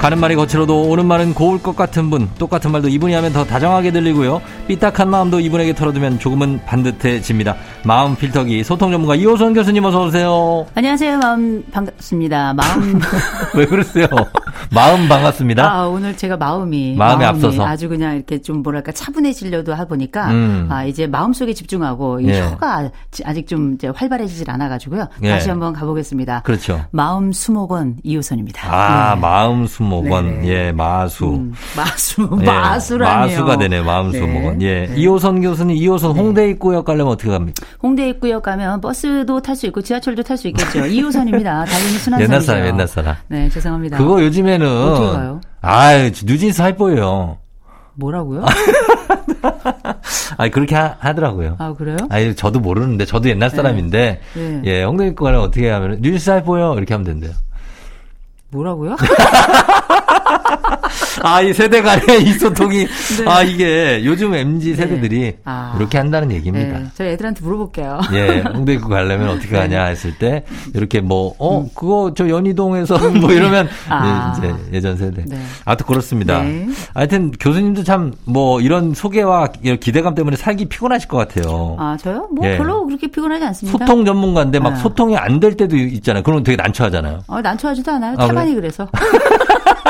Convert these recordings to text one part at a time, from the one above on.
가는 말이 거칠어도 오는 말은 고울 것 같은 분 똑같은 말도 이분이 하면 더 다정하게 들리고요 삐딱한 마음도 이분에게 털어두면 조금은 반듯해집니다 마음 필터기 소통 전문가 이호선 교수님 어서 오세요 안녕하세요. 마음 반갑습니다. 마음 왜 그러세요 마음 반갑습니다 아 오늘 제가 마음이 마음이 앞서서. 아주 그냥 이렇게 좀 뭐랄까 차분해지려도 하 보니까 음. 아 이제 마음 속에 집중하고 이 예. 혀가 아직 좀 이제 활발해지질 않아 가지고요. 예. 다시 한번 가보겠습니다. 그렇죠 마음 수목원 이호선입니다. 아 네. 마음 수목 원 네. 예 마수 음, 마수 예, 마수라니요. 마수가 되네 마음 네. 수목원 예 네. 이호선 교수님 이호선 홍대 입구역 가려면 어떻게 갑니까 홍대 입구역 가면 버스도 탈 수 있고 지하철도 탈 수 있겠죠. 이호선입니다. 달리는 순환선이죠. 옛날 사람 옛날 사람 네 죄송합니다. 그거 요즘에는 어떻게 가요? 아 뉴진스 하이보예요 뭐라고요? 아 그렇게 하, 더라고요 아 그래요? 아니 저도 모르는데 저도 옛날 사람인데 네. 예 홍대 입구 가려면 어떻게 하면 뉴진스 하이보요 이렇게 하면 된대요 뭐라고요? 아 이 세대 간의 이 소통이 네. 아 이게 요즘 mz 세대들이 아. 이렇게 한다는 얘기입니다. 네, 저희 애들한테 물어볼게요. 예, 홍대 입구 가려면 네. 어떻게 하냐 했을 때 이렇게 뭐어 그거 저 연희동에서 뭐 이러면 음. 아. 예, 이제 예전 세대. 네. 아무튼 그렇습니다. 네. 하여튼 교수님도 참 뭐 이런 소개와 기대감 때문에 살기 피곤하실 것 같아요. 아, 저요? 뭐 예. 별로 그렇게 피곤하지 않습니다. 소통 전문가인데 막 네. 소통이 안 될 때도 있잖아요. 그러면 되게 난처하잖아요. 어, 난처하지도 않아요. 아, 태반이 그래서.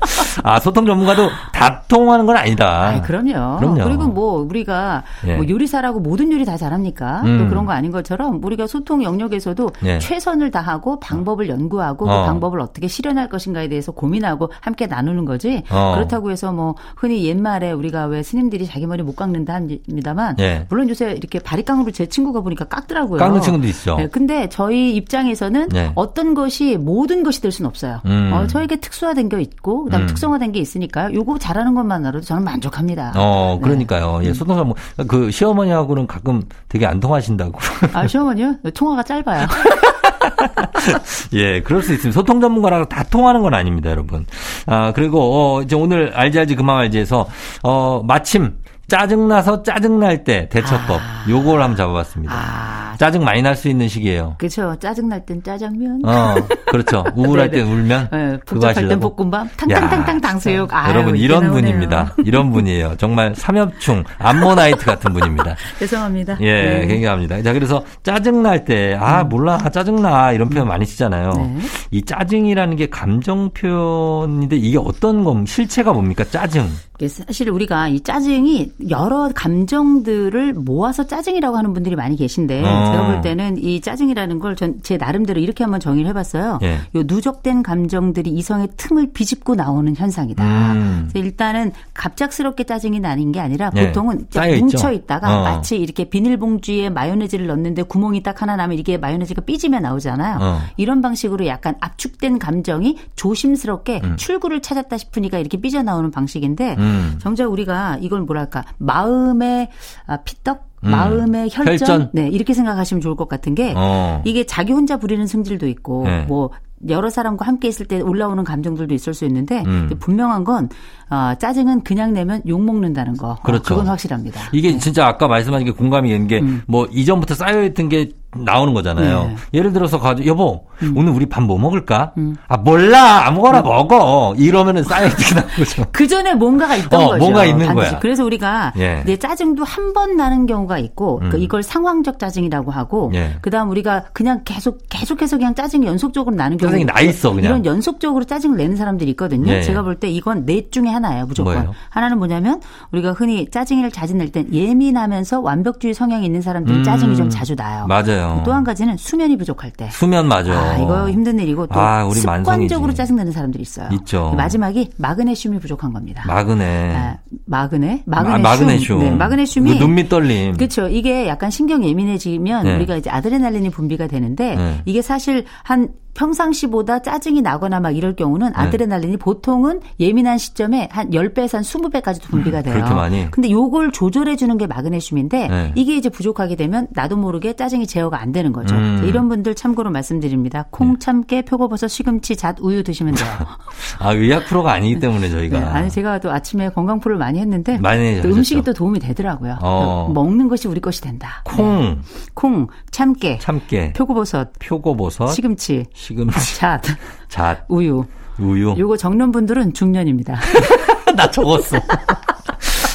아 소통 전문가도 다 통하는 건 아니다. 아, 그럼요. 그럼요. 그리고 뭐 우리가 예. 뭐 요리사라고 모든 요리 다 잘합니까? 음. 또 그런 거 아닌 것처럼 우리가 소통 영역에서도 예. 최선을 다하고 방법을 연구하고 어. 그 방법을 어떻게 실현할 것인가에 대해서 고민하고 함께 나누는 거지. 어. 그렇다고 해서 뭐 흔히 옛말에 우리가 왜 스님들이 자기 머리 못 깎는다 합니다만 예. 물론 요새 이렇게 바리깡으로 제 친구가 보니까 깎더라고요. 깎는 친구도 있죠. 네, 근데 저희 입장에서는 네. 어떤 것이 모든 것이 될 수는 없어요. 음. 어, 저에게 특수화된 게 있고 그다음 음. 특성화된 게 있으니까요. 요거 잘하는 것만으로도 저는 만족합니다. 어, 네. 그러니까요. 예, 소통 전문 그 시어머니하고는 가끔 되게 안 통하신다고. 아, 시어머니요? 통화가 짧아요. 예, 그럴 수 있습니다. 소통 전문가랑 다 통하는 건 아닙니다, 여러분. 아, 그리고, 어, 이제 오늘 알지 알지 그만 알지에서, 어, 마침 짜증나서 짜증날 때 대처법. 아. 요걸 한번 잡아봤습니다. 아, 짜증 많이 날 수 있는 시기예요. 그렇죠. 짜증날 땐 짜장면. 어, 그렇죠. 우울할. 땐 울면. 네, 복잡할 땐. 볶음밥. 야, 탕탕탕탕 탕수육. 아유, 여러분 이런 나오네요. 분입니다. 이런 분이에요. 정말 삼엽충 암모나이트 같은 분입니다. 죄송합니다. 예, 네. 굉장합니다. 자, 그래서 짜증날 때, 아, 몰라, 짜증나, 이런 표현 많이 쓰잖아요. 네. 이 짜증이라는 게 감정 표현인데 이게 어떤 겁, 실체가 뭡니까? 짜증. 이게 사실 우리가 이 짜증이 여러 감정들을 모아서 짜증이라고 하는 분들이 많이 계신데 어. 제가 볼 때는 이 짜증이라는 걸 전 제 나름대로 이렇게 한번 정의를 해봤어요. 예. 요 누적된 감정들이 이성의 틈을 비집고 나오는 현상이다. 음. 그래서 일단은 갑작스럽게 짜증이 나는 게 아니라 예. 보통은 쌓여있죠. 뭉쳐 있다가 어. 마치 이렇게 비닐봉지에 마요네즈를 넣는데 구멍이 딱 하나 나면 이게 마요네즈가 삐지며 나오잖아요. 어. 이런 방식으로 약간 압축된 감정이 조심스럽게 음. 출구를 찾았다 싶으니까 이렇게 삐져 나오는 방식인데 음. 정작 우리가 이걸 뭐랄까 마음의 아, 피떡 음. 마음의 혈전? 혈전? 네 이렇게 생각하시면 좋을 것 같은 게 어. 이게 자기 혼자 부리는 승질도 있고 네. 뭐 여러 사람과 함께 있을 때 올라오는 감정들도 있을 수 있는데 음. 분명한 건 어, 짜증은 그냥 내면 욕 먹는다는 거. 어, 그렇죠. 그건 확실합니다. 이게 진짜 아까 말씀하신 게 공감이 되는 게뭐 음. 이전부터 쌓여있던 게 나오는 거잖아요. 네. 예를 들어서 가지고 여보 음. 오늘 우리 밥 뭐 먹을까? 아 몰라 아무거나 먹어 이러면은 사단이 나는 거죠. 그 전에 뭔가가 있던 어, 거죠. 뭔가 있는 반드시. 거야. 그래서 우리가 예. 내 짜증도 한 번 나는 경우가 있고 그 음. 이걸 상황적 짜증이라고 하고 예. 그다음 우리가 그냥 계속 계속해서 그냥 짜증이 연속적으로 나는 경우 짜증이 나 있어, 그냥. 이런 연속적으로 짜증을 내는 사람들이 있거든요. 예. 제가 볼 때 이건 넷 중에 하나예요, 무조건. 뭐예요? 하나는 뭐냐면 우리가 흔히 짜증을 자주 낼 땐 예민하면서 완벽주의 성향이 있는 사람들은 음. 짜증이 좀 자주 나요. 맞아요. 또 한 가지는 수면이 부족할 때. 수면 맞아. 아, 이거 힘든 일이고 또 아, 우리 습관적으로 만성이지. 짜증내는 사람들이 있어요. 있죠. 마지막이 마그네슘이 부족한 겁니다. 마그네. 아, 마그네? 마- 마그네슘. 마그네슘. 네, 마그네슘이 그 눈밑 떨림. 그렇죠. 이게 약간 신경 예민해지면 네. 우리가 이제 아드레날린이 분비가 되는데 네. 이게 사실 한 평상시보다 짜증이 나거나 막 이럴 경우는 네. 아드레날린이 보통은 예민한 시점에 한 10배에서 한 20배까지도 분비가 돼요. 음, 그렇게 많이? 근데 요걸 조절해 주는 게 마그네슘인데 네. 이게 이제 부족하게 되면 나도 모르게 짜증이 제어가 안 되는 거죠. 음. 네. 이런 분들 참고로 말씀드립니다. 콩, 참깨, 표고버섯, 시금치, 잣, 우유 드시면 돼요. 아 의학 프로가 아니기 때문에 저희가. 네, 아니 제가 또 아침에 건강 프로를 많이 했는데 많이 또. 음식이 또 도움이 되더라고요. 어. 먹는 것이 우리 것이 된다. 콩, 네. 콩, 참깨, 참깨, 표고버섯, 표고버섯, 시금치, 시금치, 잣, 잣, 우유. 우유. 요거 적는 분들은 중년입니다. 나 적었어.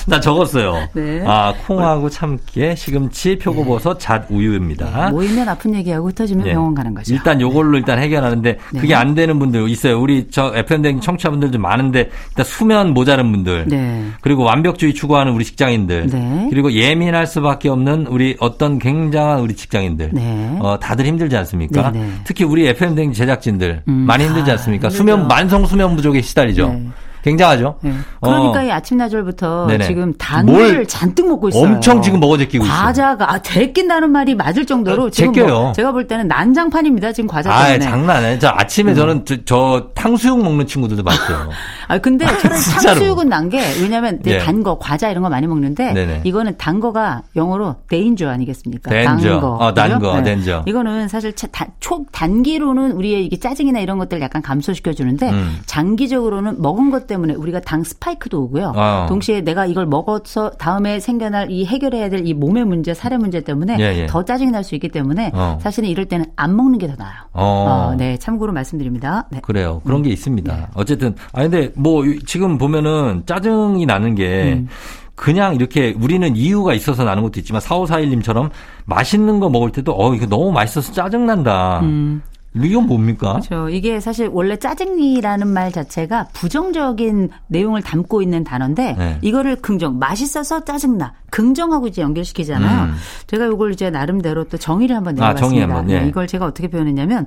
나 적었어요. 네. 아 콩하고 참깨, 시금치, 표고버섯, 잣, 우유입니다. 모이면 아픈 얘기하고 흩어지면 예. 병원 가는 거죠. 일단 요걸로 일단 해결하는데 네. 그게 안 되는 분들 있어요. 우리 저 FM댕 청취자분들도 많은데 일단 수면 모자른 분들. 네. 그리고 완벽주의 추구하는 우리 직장인들. 네. 그리고 예민할 수밖에 없는 우리 어떤 굉장한 우리 직장인들. 네. 어, 다들 힘들지 않습니까? 네, 네. 특히 우리 FM댕 제작진들 음. 많이 힘들지 아, 않습니까? 힘들죠. 수면 만성 수면 부족에 시달리죠. 네. 굉장하죠. 네. 그러니까 어, 이 아침 나절부터 네네. 지금 단물을 뭘 잔뜩 먹고 있어요. 엄청 지금 먹어 제끼고 있어요. 과자가 아, 제낀다는 말이 맞을 정도로 어, 지금. 뭐 제가 볼 때는 난장판입니다. 지금 과자 아, 때문에. 장난 아니에요. 저 아침에 저는 저, 저 탕수육 먹는 친구들도 봤어요. 아 근데 차라리 진짜로. 탕수육은 난 게 왜냐면 예. 단 거, 과자 이런 거 많이 먹는데 네네. 이거는 단 거가 영어로 데인저 아니겠습니까? danger. 단 거. 어, 단 그죠? 거, danger. 이거는 사실 차- 다- 초 단기로는 우리의 이게 짜증이나 이런 것들 을 약간 감소시켜 주는데 음. 장기적으로는 먹은 것 때문에 우리가 당 스파이크도 오고요. 어. 동시에 내가 이걸 먹어서 다음에 생겨날 이 해결해야 될 이 몸의 문제, 살의 문제 때문에 예, 예. 더 짜증이 날 수 있기 때문에 어. 사실은 이럴 때는 안 먹는 게 더 나아요. 어. 어, 네, 참고로 말씀드립니다. 네. 그래요. 그런 게 있습니다. 네. 어쨌든 아 근데 뭐 지금 보면은 짜증이 나는 게 음. 그냥 이렇게 우리는 이유가 있어서 나는 것도 있지만 4541님처럼 맛있는 거 먹을 때도 어 이거 너무 맛있어서 짜증 난다. 음. 이건 뭡니까? 그렇죠. 이게 사실 원래 짜증이라는 말 자체가 부정적인 내용을 담고 있는 단어인데 네. 이거를 긍정, 맛있어서 짜증나, 긍정하고 이제 연결시키잖아요. 음. 제가 이걸 이제 나름대로 또 정의를 한번 아, 내려봤습니다. 한번, 예. 네, 이걸 제가 어떻게 표현했냐면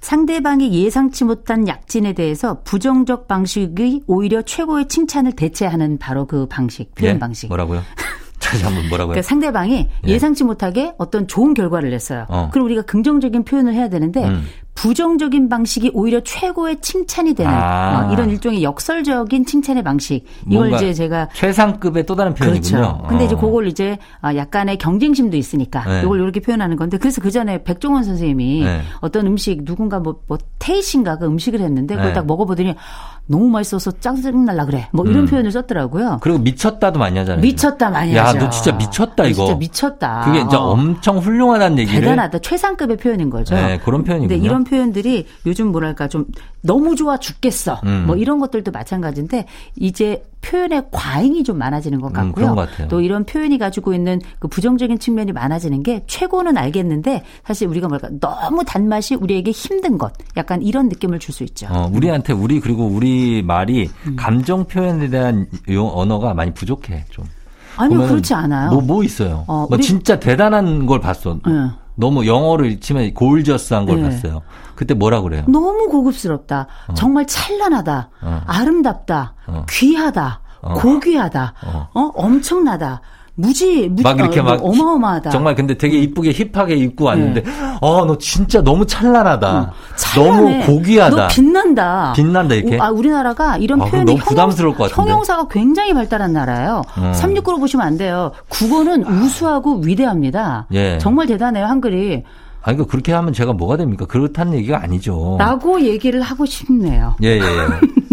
상대방이 예상치 못한 약진에 대해서 부정적 방식이 오히려 최고의 칭찬을 대체하는 바로 그 방식, 표현 예? 방식. 뭐라고요? 다시 한번 뭐라고요? 그러니까 상대방이 예. 예상치 못하게 어떤 좋은 결과를 냈어요. 어. 그럼 우리가 긍정적인 표현을 해야 되는데 음. 부정적인 방식이 오히려 최고의 칭찬이 되는 아. 어, 이런 일종의 역설적인 칭찬의 방식. 이걸 이제 제가 최상급의 또 다른 표현이군요. 그렇죠. 근데 이제 어. 그걸 이제 아, 약간의 경쟁심도 있으니까 네. 이걸 이렇게 표현하는 건데 그래서 그 전에 백종원 선생님이 네. 어떤 음식 누군가 뭐, 뭐 테이신가 그 음식을 했는데 그걸 네. 딱 먹어보더니 너무 맛있어서 짜증 날라 그래. 뭐 이런 음. 표현을 썼더라고요. 그리고 미쳤다도 많이 하잖아요. 미쳤다 많이 야, 하죠. 너 진짜 미쳤다, 이거. 진짜 미쳤다. 그게 진짜 어. 엄청 훌륭하다는 얘기를 대단하다. 최상급의 표현인 거죠. 네, 그런 표현이군요. 이런 표현들이 요즘 뭐랄까 좀 너무 좋아 죽겠어. 음. 뭐 이런 것들도 마찬가지인데 이제 표현의 과잉이 좀 많아지는 것 음, 같고요. 그런 것. 또 이런 표현이 가지고 있는 그 부정적인 측면이 많아지는 게 최고는 알겠는데 사실 우리가 뭐랄까 너무 단맛이 우리에게 힘든 것 약간 이런 느낌을 줄 수 있죠. 어, 우리한테 우리 그리고 우리 말이 음. 감정 표현에 대한 용 언어가 많이 부족해 좀. 아니요 그렇지 않아요. 뭐, 뭐 있어요. 어, 뭐 우리- 진짜 대단한 걸 봤어. 네. 너무 영어를 치면 골저스한 걸 네. 봤어요. 그때 뭐라 그래요? 너무 고급스럽다. 정말 찬란하다. 어. 아름답다. 어. 귀하다. 어. 고귀하다. 어. 어. 엄청나다. 무지, 무지 막 이렇게 어, 막 어마어마하다. 정말 근데 되게 이쁘게 힙하게 입고 왔는데 어너 진짜 너무 찬란하다. 어, 찬란해. 너무 고귀하다. 너 빛난다. 빛난다, 이렇게? 우- 아, 우리나라가 이런 아, 표현이 너무 부담스러울 것 같은데. 형용 사가 굉장히 발달한 나라예요. 음. 369로 보시면 안 돼요. 국어는 우수하고 위대합니다. 예. 정말 대단해요, 한글이. 아니, 그 그렇게 하면 제가 뭐가 됩니까? 그렇다는 얘기가 아니죠. 라고 얘기를 하고 싶네요. 예, 예, 예.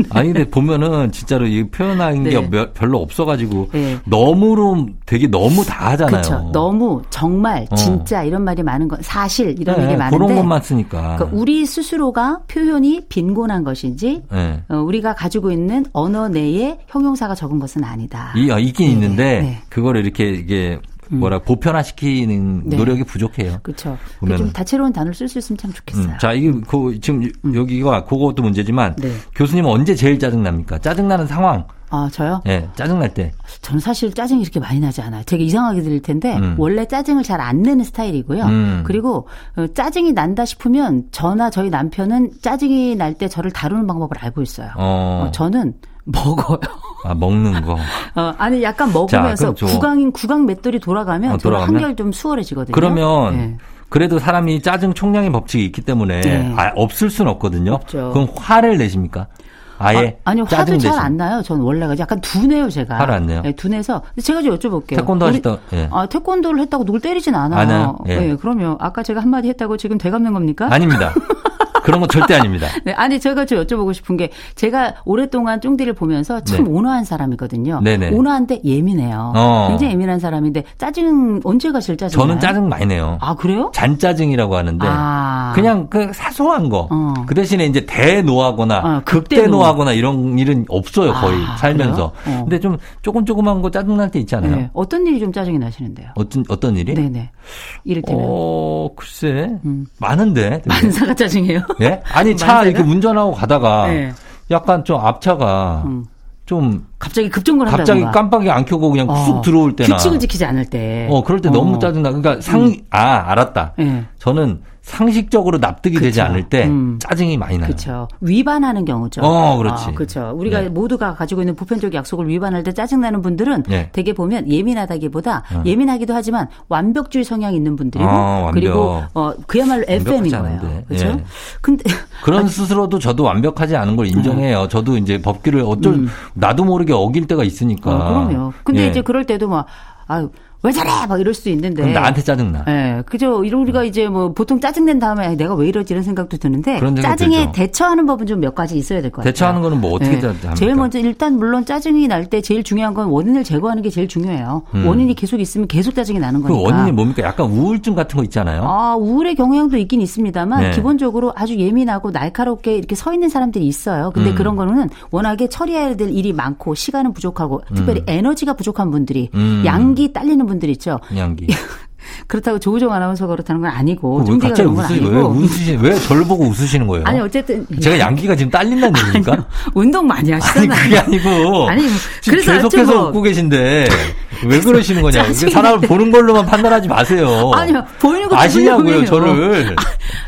아니, 근데 보면은 진짜로 이 표현하는 게 네. 몇- 별로 없어가지고 네. 너무로 되게 너무 다 하잖아요. 그렇죠. 너무 정말 어. 진짜 이런 말이 많은 건 사실 이런 네, 얘기 많은데 그런 것만 쓰니까. 그러니까 우리 스스로가 표현이 빈곤한 것인지 예. 어, 우리가 가지고 있는 언어 내에 형용사가 적은 것은 아니다. 이, 아, 있긴 네, 있는데, 네. 그거를 이렇게, 이게, 뭐라, 보편화시키는 네. 노력이 부족해요. 그렇죠. 좀 다채로운 단어를 쓸 수 있으면 참 좋겠어요. 음, 자, 이게, 그, 지금, 여기가, 그것도 문제지만, 네. 교수님은 언제 제일 짜증 납니까? 짜증 나는 상황. 아 저요? 예, 짜증날 때. 저는 사실 짜증이 이렇게 많이 나지 않아요. 되게 이상하게 들릴 텐데 음. 원래 짜증을 잘 안 내는 스타일이고요. 음. 그리고 어, 짜증이 난다 싶으면 저나 저희 남편은 짜증이 날 때 저를 다루는 방법을 알고 있어요. 어, 어, 저는 먹어요. 아, 먹는 거. 어, 아니 약간 자, 먹으면서 저- 구강인 구강 맷돌이 돌아가면 어, 돌아가면? 한결 좀 수월해지거든요. 그러면, 네. 그래도 사람이 짜증 총량의 법칙이 있기 때문에, 네. 아, 없을 수는 없거든요. 없죠. 그럼 화를 내십니까? 아예. 아, 니요 짜증 화도 잘. 안 나요. 저는 원래가 약간 둔해요 제가. 화를 안 내요? 네, 둔해서 제가 좀 여쭤볼게요. 태권도 하시다, 예. 아 태권도를 했다고 누굴 때리진 않아요. 예. 네, 그럼요. 아까 제가 한마디 했다고 지금 되갚는 겁니까? 아닙니다. 그런 건 절대 아닙니다. 네, 아니 제가 좀 여쭤보고 싶은 게 제가 오랫동안 쫑디를 보면서 참 네. 온화한 사람이거든요. 네네. 온화한데 예민해요. 어. 굉장히 예민한 사람인데 짜증 언제가 제일 짜증? 저는 짜증 많이 내요. 아 그래요? 잔짜증이라고 하는데 아. 그냥 그 사소한 거. 어. 그 대신에 이제 대노하거나 어, 극대노하거나 이런 일은 없어요 거의 아, 살면서. 어. 근데 좀 조금 조그만 거 짜증 날 때 있잖아요. 네. 어떤 일이 좀 짜증이 나시는데요? 어떤 어떤 일이? 네네. 이를테면 어 글쎄 음. 많은데. 되게. 만사가 짜증이에요. 예? 아니 차? 이렇게 운전하고 가다가 네. 약간 좀 앞차가 음. 좀 갑자기 급정거를 갑자기 한다던가. 깜빡이 안 켜고 그냥 쑥 어, 들어올 때나. 규칙을 지키지 않을 때. 어 그럴 때 너무 짜증나. 그러니까 상아 알았다. 네. 저는 상식적으로 납득이 되지 그쵸. 않을 때 음. 짜증이 많이 나요. 그렇죠. 위반하는 경우죠. 어, 그렇지. 그렇죠. 우리가 네. 모두가 가지고 있는 보편적 약속을 위반할 때 짜증나는 분들은 네. 대개 보면 예민하다기보다 예민하기도 하지만 완벽주의 성향이 있는 분들이고 아, 완벽. 그리고 어 그야말로 FM인 거예요. 그렇죠? 예. 근데 그런 스스로도 저도 완벽하지 않은 걸 인정해요. 저도 이제 법규를 어쩔 나도 모르게 어길 때가 있으니까. 음. 어, 그럼요. 근데 예. 이제 그럴 때도 막 아유 왜 저래 막 이럴 수 있는데 그럼 나한테 짜증나. 예, 그죠. 이런 우리가 이제 뭐 보통 짜증 낸 다음에 아, 내가 왜 이러지 이런 생각도 드는데 짜증에 들죠. 대처하는 법은 좀 몇 가지 있어야 될 것 같아요. 대처하는 거는 뭐 어떻게 예. 합니까? 제일 먼저 일단 물론 짜증이 날 때 제일 중요한 건 원인을 제거하는 게 제일 중요해요. 원인이 계속 있으면 계속 짜증이 나는 음. 그 거니까. 원인이 뭡니까? 약간 우울증 같은 거 있잖아요. 아, 우울의 경향도 있긴 있습니다만 네. 기본적으로 아주 예민하고 날카롭게 이렇게 서 있는 사람들이 있어요. 근데 음. 그런 거는 워낙에 처리해야 될 일이 많고 시간은 부족하고 특별히 에너지가 부족한 분들이 음. 양기 딸리는 분들 있죠. 양기. 그렇다고 조우정 아나운서가 그렇다는 건 아니고 왜 종디가 갑자기 그런 건 웃으시, 왜 아니고. 웃으시, 왜 저를 보고 웃으시는 거예요? 아니 어쨌든 제가 양기가 지금 딸린다는 얘기입니까? 운동 많이 아니, 하시잖아요. 그게 아니고. 아니, 뭐, 지금 그래서 계속해서 뭐- 웃고 계신데, 왜 그러시는 거냐고. 이게 사람을 보는 걸로만 판단하지 마세요. 아니요, 보이는 것도 아시냐고요. 저를.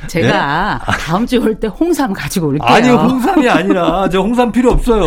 제가 다음 주에 올 때 홍삼 가지고 올게요. 아니, 홍삼이 아니라, 저 홍삼 필요 없어요.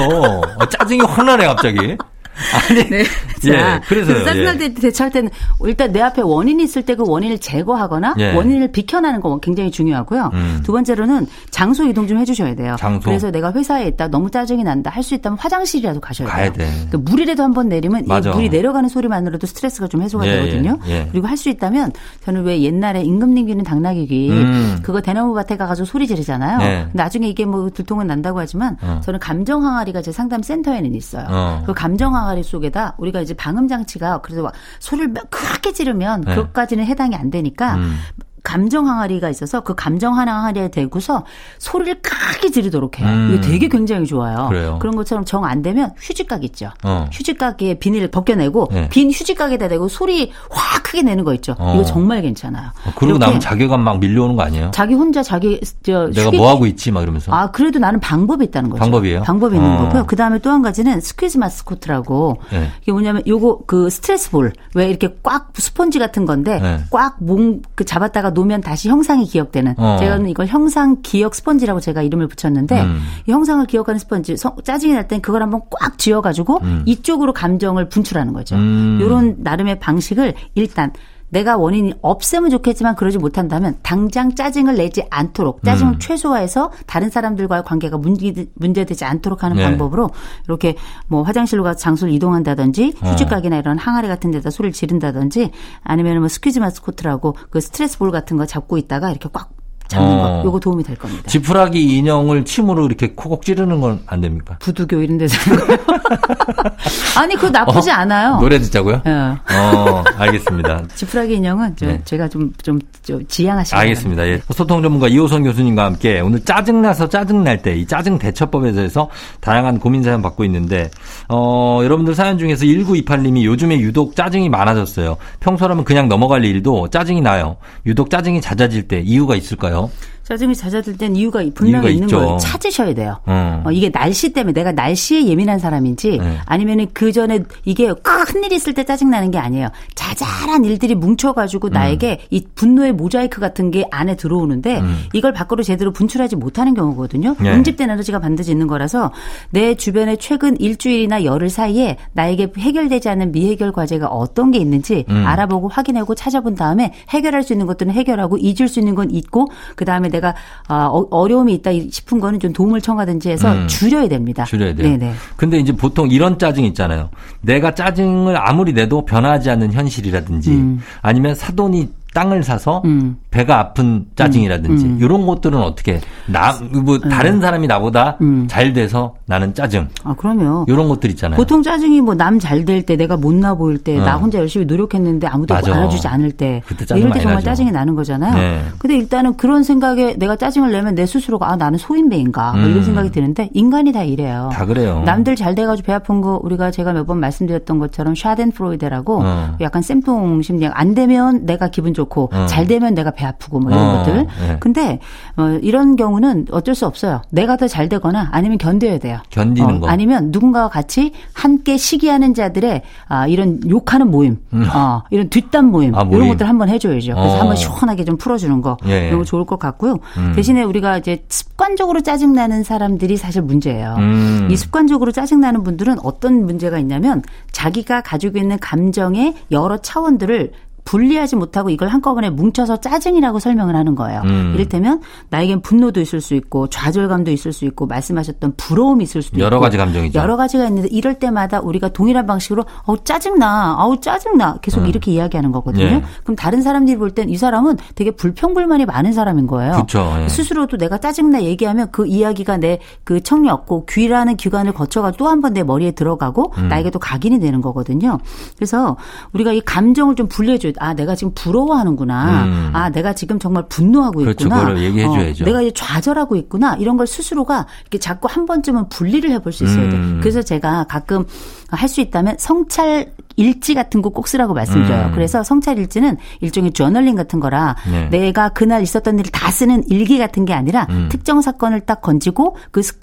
어, 짜증이 확 나네, 갑자기. 아니, 네. 예, 자, 그래서요, 그래서 짜증날 예. 때 대처할 때는 일단 내 앞에 원인이 있을 때 그 원인을 제거하거나 예. 원인을 비켜나는 거 굉장히 중요하고요. 음. 두 번째로는 장소 이동 좀 해주셔야 돼요. 장소. 그래서 내가 회사에 있다 너무 짜증이 난다 할 수 있다면 화장실이라도 가셔야 가야 돼요. 돼. 그 물이라도 한번 내리면 맞아. 이 물이 내려가는 소리만으로도 스트레스가 좀 해소가 예, 되거든요. 예, 예. 그리고 할 수 있다면 저는 왜 옛날에 임금님 귀는 당나귀 귀 음. 그거 대나무 밭에 가가지고 소리 지르잖아요. 네. 나중에 이게 뭐 들통은 난다고 하지만 어. 저는 감정 항아리가 제 상담 센터에는 있어요. 어. 그 감정 항아리 속에다 우리가 이제 방음 장치가 그래서 막 소리를 막 크게 지르면 네. 그것까지는 해당이 안 되니까 음. 감정 항아리가 있어서 그 감정 항아리에 대고서 소리를 크게 지르도록 해요. 음. 이게 되게 굉장히 좋아요. 그래요. 런 것처럼 정 안 되면 휴지곽 있죠. 어. 휴지곽에 비닐을 벗겨내고 네. 빈 휴지곽에다 대고 소리 확 크게 내는 거 있죠. 어. 이거 정말 괜찮아요. 어, 이렇게 나면 자괴감 막 밀려오는 거 아니에요? 자기 혼자 자기 저 내가 휴게- 뭐 하고 있지? 막 이러면서. 아, 그래도 나는 방법이 있다는 거죠. 방법이에요? 방법이 있는 어. 거고요. 그 다음에 또 한 가지는 squeeze 마스코트라고. 네. 이게 뭐냐면 요거 그 스트레스 볼. 왜 이렇게 꽉 스펀지 같은 건데 네. 꽉몸 그 잡았다가 놓으면 다시 형상이 기억되는. 어. 제가 이걸 형상 기억 스펀지라고 제가 이름을 붙였는데 음. 이 형상을 기억하는 스펀지 성- 짜증이 날 땐 그걸 한번 꽉 쥐어가지고 이쪽으로 감정을 분출하는 거죠. 음. 요런 나름의 방식을 일단 내가 원인이 없으면 좋겠지만 그러지 못한다면 당장 짜증을 내지 않도록 짜증을 음. 최소화해서 다른 사람들과의 관계가 문제, 문제되지 않도록 하는 네. 방법으로 이렇게 뭐 화장실로 가서 장소를 이동한다든지 어. 휴지 가게나 이런 항아리 같은 데다 소리를 지른다든지 아니면 뭐 스퀴즈 마스코트라고 그 스트레스 볼 같은 거 잡고 있다가 이렇게 꽉 잡는 어. 거 요거 도움이 될 겁니다. 지푸라기 인형을 침으로 이렇게 콕콕 찌르는 건 안 됩니까? 부두교 이런 데서. 아니 그거 나쁘지 않아요. 어? 노래 듣자고요? 예. 어, 알겠습니다. 지푸라기 인형은 저, 네. 제가 좀, 좀, 좀 지양하시기 알겠습니다. 예. 소통 전문가 이호선 교수님과 함께 오늘 짜증나서 짜증날 때 이 짜증 대처법에 대해서 다양한 고민 사연 받고 있는데, 어, 여러분들 사연 중에서 1928님이 요즘에 유독 짜증이 많아졌어요. 평소라면 그냥 넘어갈 일도 짜증이 나요. 유독 짜증이 잦아질 때 이유가 있을까요? 있을까요? 짜증이 잦아들 땐 이유가 분명히 이유가 있는 있죠. 거예요. 찾으셔야 돼요. 어. 어, 이게 날씨 때문에 내가 날씨에 예민한 사람인지 네. 아니면은 그 전에 이게 큰일 있을 때 짜증 나는 게 아니에요. 자잘한 일들이 뭉쳐가지고 나에게 이 분노의 모자이크 같은 게 안에 들어오는데 이걸 밖으로 제대로 분출하지 못하는 경우거든요. 네. 응집된 에너지가 반드시 있는 거라서 내 주변에 최근 일주일이나 열흘 사이에 나에게 해결되지 않은 미해결 과제가 어떤 게 있는지 음. 알아보고 확인하고 찾아본 다음에 해결할 수 있는 것들은 해결하고 잊을 수 있는 건 잊고 그 다음에 내가 아, 어, 어려움이 있다 싶은 거는 좀 도움을 청하든지 해서 음. 줄여야 됩니다. 줄여야 돼요. 네네. 근데 이제 보통 이런 짜증 있잖아요. 내가 짜증을 아무리 내도 변하지 않는 현실이라든지 아니면 사돈이 땅을 사서 음. 배가 아픈 짜증이라든지 이런 것들은 어떻게 나뭐 다른 사람이 나보다 음. 잘 돼서 나는 짜증 아 그럼요. 이런 것들 있잖아요. 보통 짜증이 뭐 남 잘 될 때 내가 못나 보일 때나 어. 혼자 열심히 노력했는데 아무도 맞아. 알아주지 않을 때 그때 짜증 이럴 때 정말 나죠. 짜증이 나는 거잖아요. 네. 근데 일단은 그런 생각에 내가 짜증을 내면 내 스스로가 아 나는 소인배인가 뭐 음. 이런 생각이 드는데 인간이 다 이래요. 다 그래요. 남들 잘 돼가지고 배 아픈 거 우리가 제가 몇 번 말씀드렸던 것처럼 샤덴프로이데라고 어. 약간 쌤통 심리학 안 되면 내가 기분 좋고 어. 잘 되면 내가 배 아프고 뭐 이런 어. 것들. 네. 근데 어, 이런 경우는 어쩔 수 없어요. 내가 더 잘 되거나 아니면 견뎌야 돼요. 견디는 어, 거. 아니면 누군가와 같이 함께 시기하는 자들의 아, 이런 욕하는 모임, 어, 이런 뒷담 모임, 음. 아, 모임. 이런 것들 한번 해줘야죠. 그래서 어. 한번 시원하게 좀 풀어주는 거 예. 이런 거 좋을 것 같고요. 음. 대신에 우리가 이제 습관적으로 짜증 나는 사람들이 사실 문제예요. 음. 이 습관적으로 짜증 나는 분들은 어떤 문제가 있냐면 자기가 가지고 있는 감정의 여러 차원들을 분리하지 못하고 이걸 한꺼번에 뭉쳐서 짜증이라고 설명을 하는 거예요. 음. 이를테면 나에겐 분노도 있을 수 있고 좌절감도 있을 수 있고 말씀하셨던 부러움이 있을 수도 여러 있고 가지 감정이죠. 여러 가지가 있는데 이럴 때마다 우리가 동일한 방식으로 어 짜증나, 아우 짜증나 계속 이렇게 이야기하는 거거든요. 예. 그럼 다른 사람들이 볼 땐 이 사람은 되게 불평불만이 많은 사람인 거예요. 그쵸, 예. 스스로도 내가 짜증나 얘기하면 그 이야기가 내 그 청력, 귀라는 기관을 거쳐가 또 한 번 내 머리에 들어가고 음. 나에게 또 각인이 되는 거거든요. 그래서 우리가 이 감정을 좀 분리해 줘야 돼. 아, 내가 지금 부러워하는구나. 음. 아, 내가 지금 정말 분노하고 그렇죠. 있구나. 그걸 얘기해 줘야죠. 어, 내가 이제 좌절하고 있구나. 이런 걸 스스로가 이렇게 자꾸 한 번쯤은 분리를 해볼 수 있어야 돼. 음. 그래서 제가 가끔 할 수 있다면 성찰 일지 같은 거 꼭 쓰라고 말씀드려요. 음. 그래서 성찰 일지는 일종의 저널링 같은 거라 네. 내가 그날 있었던 일을 다 쓰는 일기 같은 게 아니라 음. 특정 사건을 딱 건지고 그 스-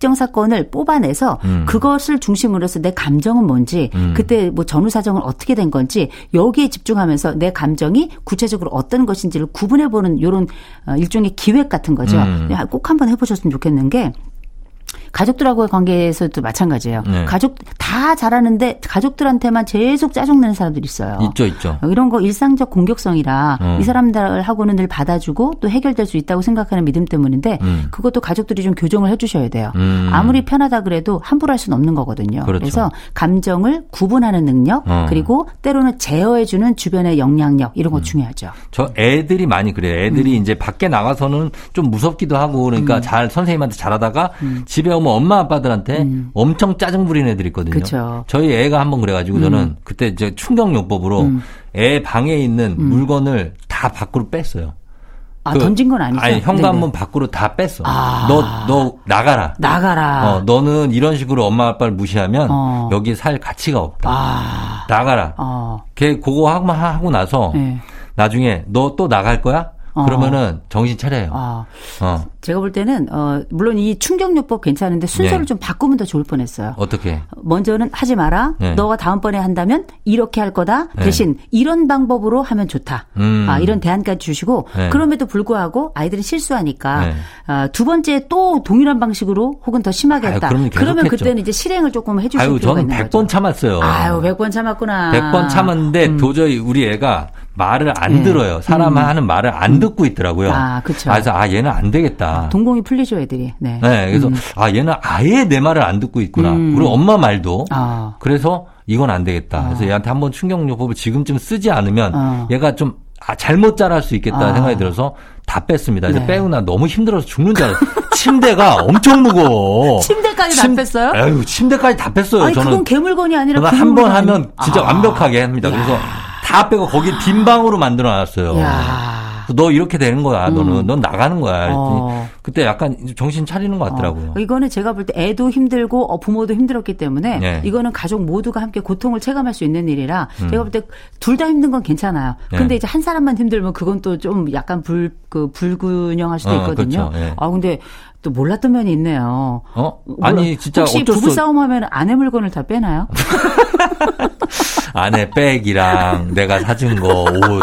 특정 사건을 뽑아내서 음. 그것을 중심으로 해서 내 감정은 뭔지 음. 그때 뭐 전후 사정은 어떻게 된 건지 여기에 집중하면서 내 감정이 구체적으로 어떤 것인지를 구분해 보는 이런 어, 일종의 기획 같은 거죠. 음. 꼭 한번 해 보셨으면 좋겠는 게 가족들하고의 관계에서도 마찬가지예요. 네. 가족 다 잘하는데 가족들한테만 계속 짜증내는 사람들이 있어요. 있죠, 있죠. 이런 거 일상적 공격성이라 어. 이 사람들하고는 늘 받아주고 또 해결될 수 있다고 생각하는 믿음 때문인데 음. 그것도 가족들이 좀 교정을 해주셔야 돼요. 음. 아무리 편하다 그래도 함부로 할 수는 없는 거거든요. 그렇죠. 래서 감정을 구분하는 능력 어. 그리고 때로는 제어해주는 주변의 영향력 이런 거 음. 중요하죠. 저 애들이 많이 그래요. 애들이 음. 이제 밖에 나가서는 좀 무섭기도 하고 그러니까 잘 선생님한테 잘하다가 집에 오면 엄마 아빠들한테 엄청 짜증 부리는 애들이 있거든요. 음. 그쵸. 저희 애가 한번 그래가지고 저는 그때 이제 충격요법으로 음. 애 방에 있는 물건을 다 밖으로 뺐어요. 아 그- 던진 건 아니죠. 아니 네네. 현관문 밖으로 다 뺐어. 아. 너 너 나가라. 나가라. 어, 너는 이런 식으로 엄마 아빠를 무시하면 어. 여기 살 가치가 없다. 아, 나가라. 어, 걔 그거 하고 하고 나서 네. 나중에 너 또 나갈 거야? 어. 그러면은 정신 차려요. 아. 어. 제가 볼 때는 어 물론 이 충격요법 괜찮은데 순서를 네. 좀 바꾸면 더 좋을 뻔했어요. 어떻게? 먼저는 하지 마라. 네. 너가 다음번에 한다면 이렇게 할 거다. 네. 대신 이런 방법으로 하면 좋다. 음. 아, 이런 대안까지 주시고 네. 그럼에도 불구하고 아이들은 실수하니까 네. 아, 두 번째 또 동일한 방식으로 혹은 더 심하게 아유, 했다. 그러면 그러면 계속했죠. 그때는 이제 실행을 조금 해주실 아유, 필요가 저는 있는 100번 거죠. 참았어요. 아유, 100번 참았구나. 100번 참았는데 음. 도저히 우리 애가 말을 안 네. 들어요. 사람 음. 하는 말을 안 듣고 있더라고요. 아, 그쵸. 그래서 아 얘는 안 되겠다. 동공이 풀리죠, 애들이. 네. 네, 그래서 음. 아 얘는 아예 내 말을 안 듣고 있구나. 음. 그리고 엄마 말도. 아. 그래서 이건 안 되겠다. 그래서 얘한테 한번 충격요법을 지금쯤 쓰지 않으면 어. 얘가 좀 아, 잘못 자랄 수 있겠다 아. 생각이 들어서 다 뺐습니다. 그래서 네. 빼고 나 너무 힘들어서 죽는 줄 알았어요. 침대가 엄청 무거워. 침대까지 다 침- 뺐어요? 아유, 침대까지 다 뺐어요. 아니, 저는 그건 개물건이 아니라 한 번 하면? 진짜 아. 완벽하게 합니다. 그래서 다 빼고 거기 빈 방으로 만들어 놨어요. 야. 너 이렇게 되는 거야. 너는 넌 나가는 거야. 어. 그때 약간 정신 차리는 것 같더라고요. 어, 이거는 제가 볼 때 애도 힘들고 어, 부모도 힘들었기 때문에 네. 이거는 가족 모두가 함께 고통을 체감할 수 있는 일이라 음. 제가 볼 때 둘 다 힘든 건 괜찮아요. 네. 근데 이제 한 사람만 힘들면 그건 또 좀 약간 불, 그 불균형할 수도 어, 있거든요. 그렇죠. 예. 아, 근데 또 몰랐던 면이 있네요. 어? 아니 진짜 혹시 어쩔 수 부부 싸움 하면 아내 물건을 다 빼나요? 안에 백이랑 내가 사준 거 옷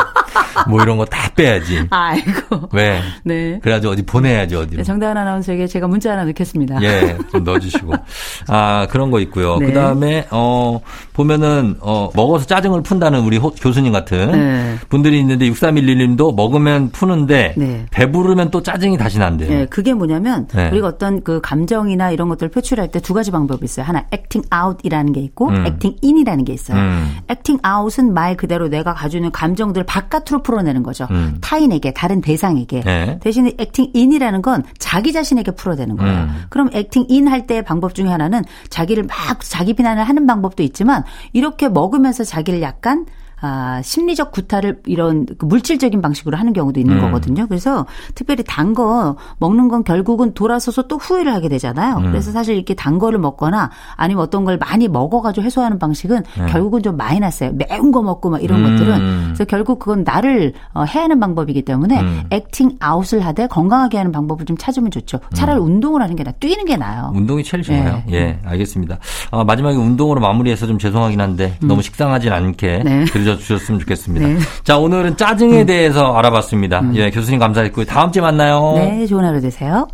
뭐 이런 거 다 빼야지. 아이고. 왜? 네. 그래가지고 어디 보내야지 어디로. 네, 정다은 아나운서에게 제가 문자 하나 넣겠습니다. 예, 좀 넣어주시고. 아, 그런 거 있고요. 네. 그 다음에, 어, 보면은, 어, 먹어서 짜증을 푼다는 우리 호- 교수님 같은 네. 분들이 있는데, 6311님도 먹으면 푸는데, 네. 배부르면 또 짜증이 다시 난대요. 예, 그게 뭐냐면 네. 우리가 어떤 그 감정이나 이런 것들을 표출할 때 두 가지 방법이 있어요. 하나 acting out이라는 게 있고 음. acting in이라는 게 있어요. 음. acting out은 말 그대로 내가 가지고 있는 감정들을 바깥으로 풀어내는 거죠. 음. 타인에게 다른 대상에게. 네. 대신에 acting in이라는 건 자기 자신에게 풀어내는 거예요. 음. 그럼 acting in 할 때의 방법 중에 하나는 자기를 막 자기 비난을 하는 방법도 있지만 이렇게 먹으면서 자기를 약간 아, 심리적 구타를 이런 그 물질적인 방식으로 하는 경우도 있는 음. 거거든요. 그래서 특별히 단 거 먹는 건 결국은 돌아서서 또 후회를 하게 되잖아요. 음. 그래서 사실 이렇게 단 거를 먹거나 아니면 어떤 걸 많이 먹어가지고 해소하는 방식은 결국은 좀 마이너스예요. 매운 거 먹고 막 이런 네. 음. 것들은 그래서 결국 그건 나를 어, 해하는 방법이기 때문에 음. 액팅 아웃을 하되 건강하게 하는 방법을 좀 찾으면 좋죠. 차라리 운동을 하는 게 나아. 뛰는 게 나아요. 운동이 제일 좋아요. 네. 예, 알겠습니다. 아, 마지막에 운동으로 마무리해서 좀 죄송하긴 한데 너무 식상하진 않게 음. 네. 들려주셨으면 좋겠습니다. 네. 음. 자, 오늘은 짜증에 대해서 알아봤습니다. 예, 교수님 감사했고요. 다음 주에 만나요. 네, 좋은 하루 되세요.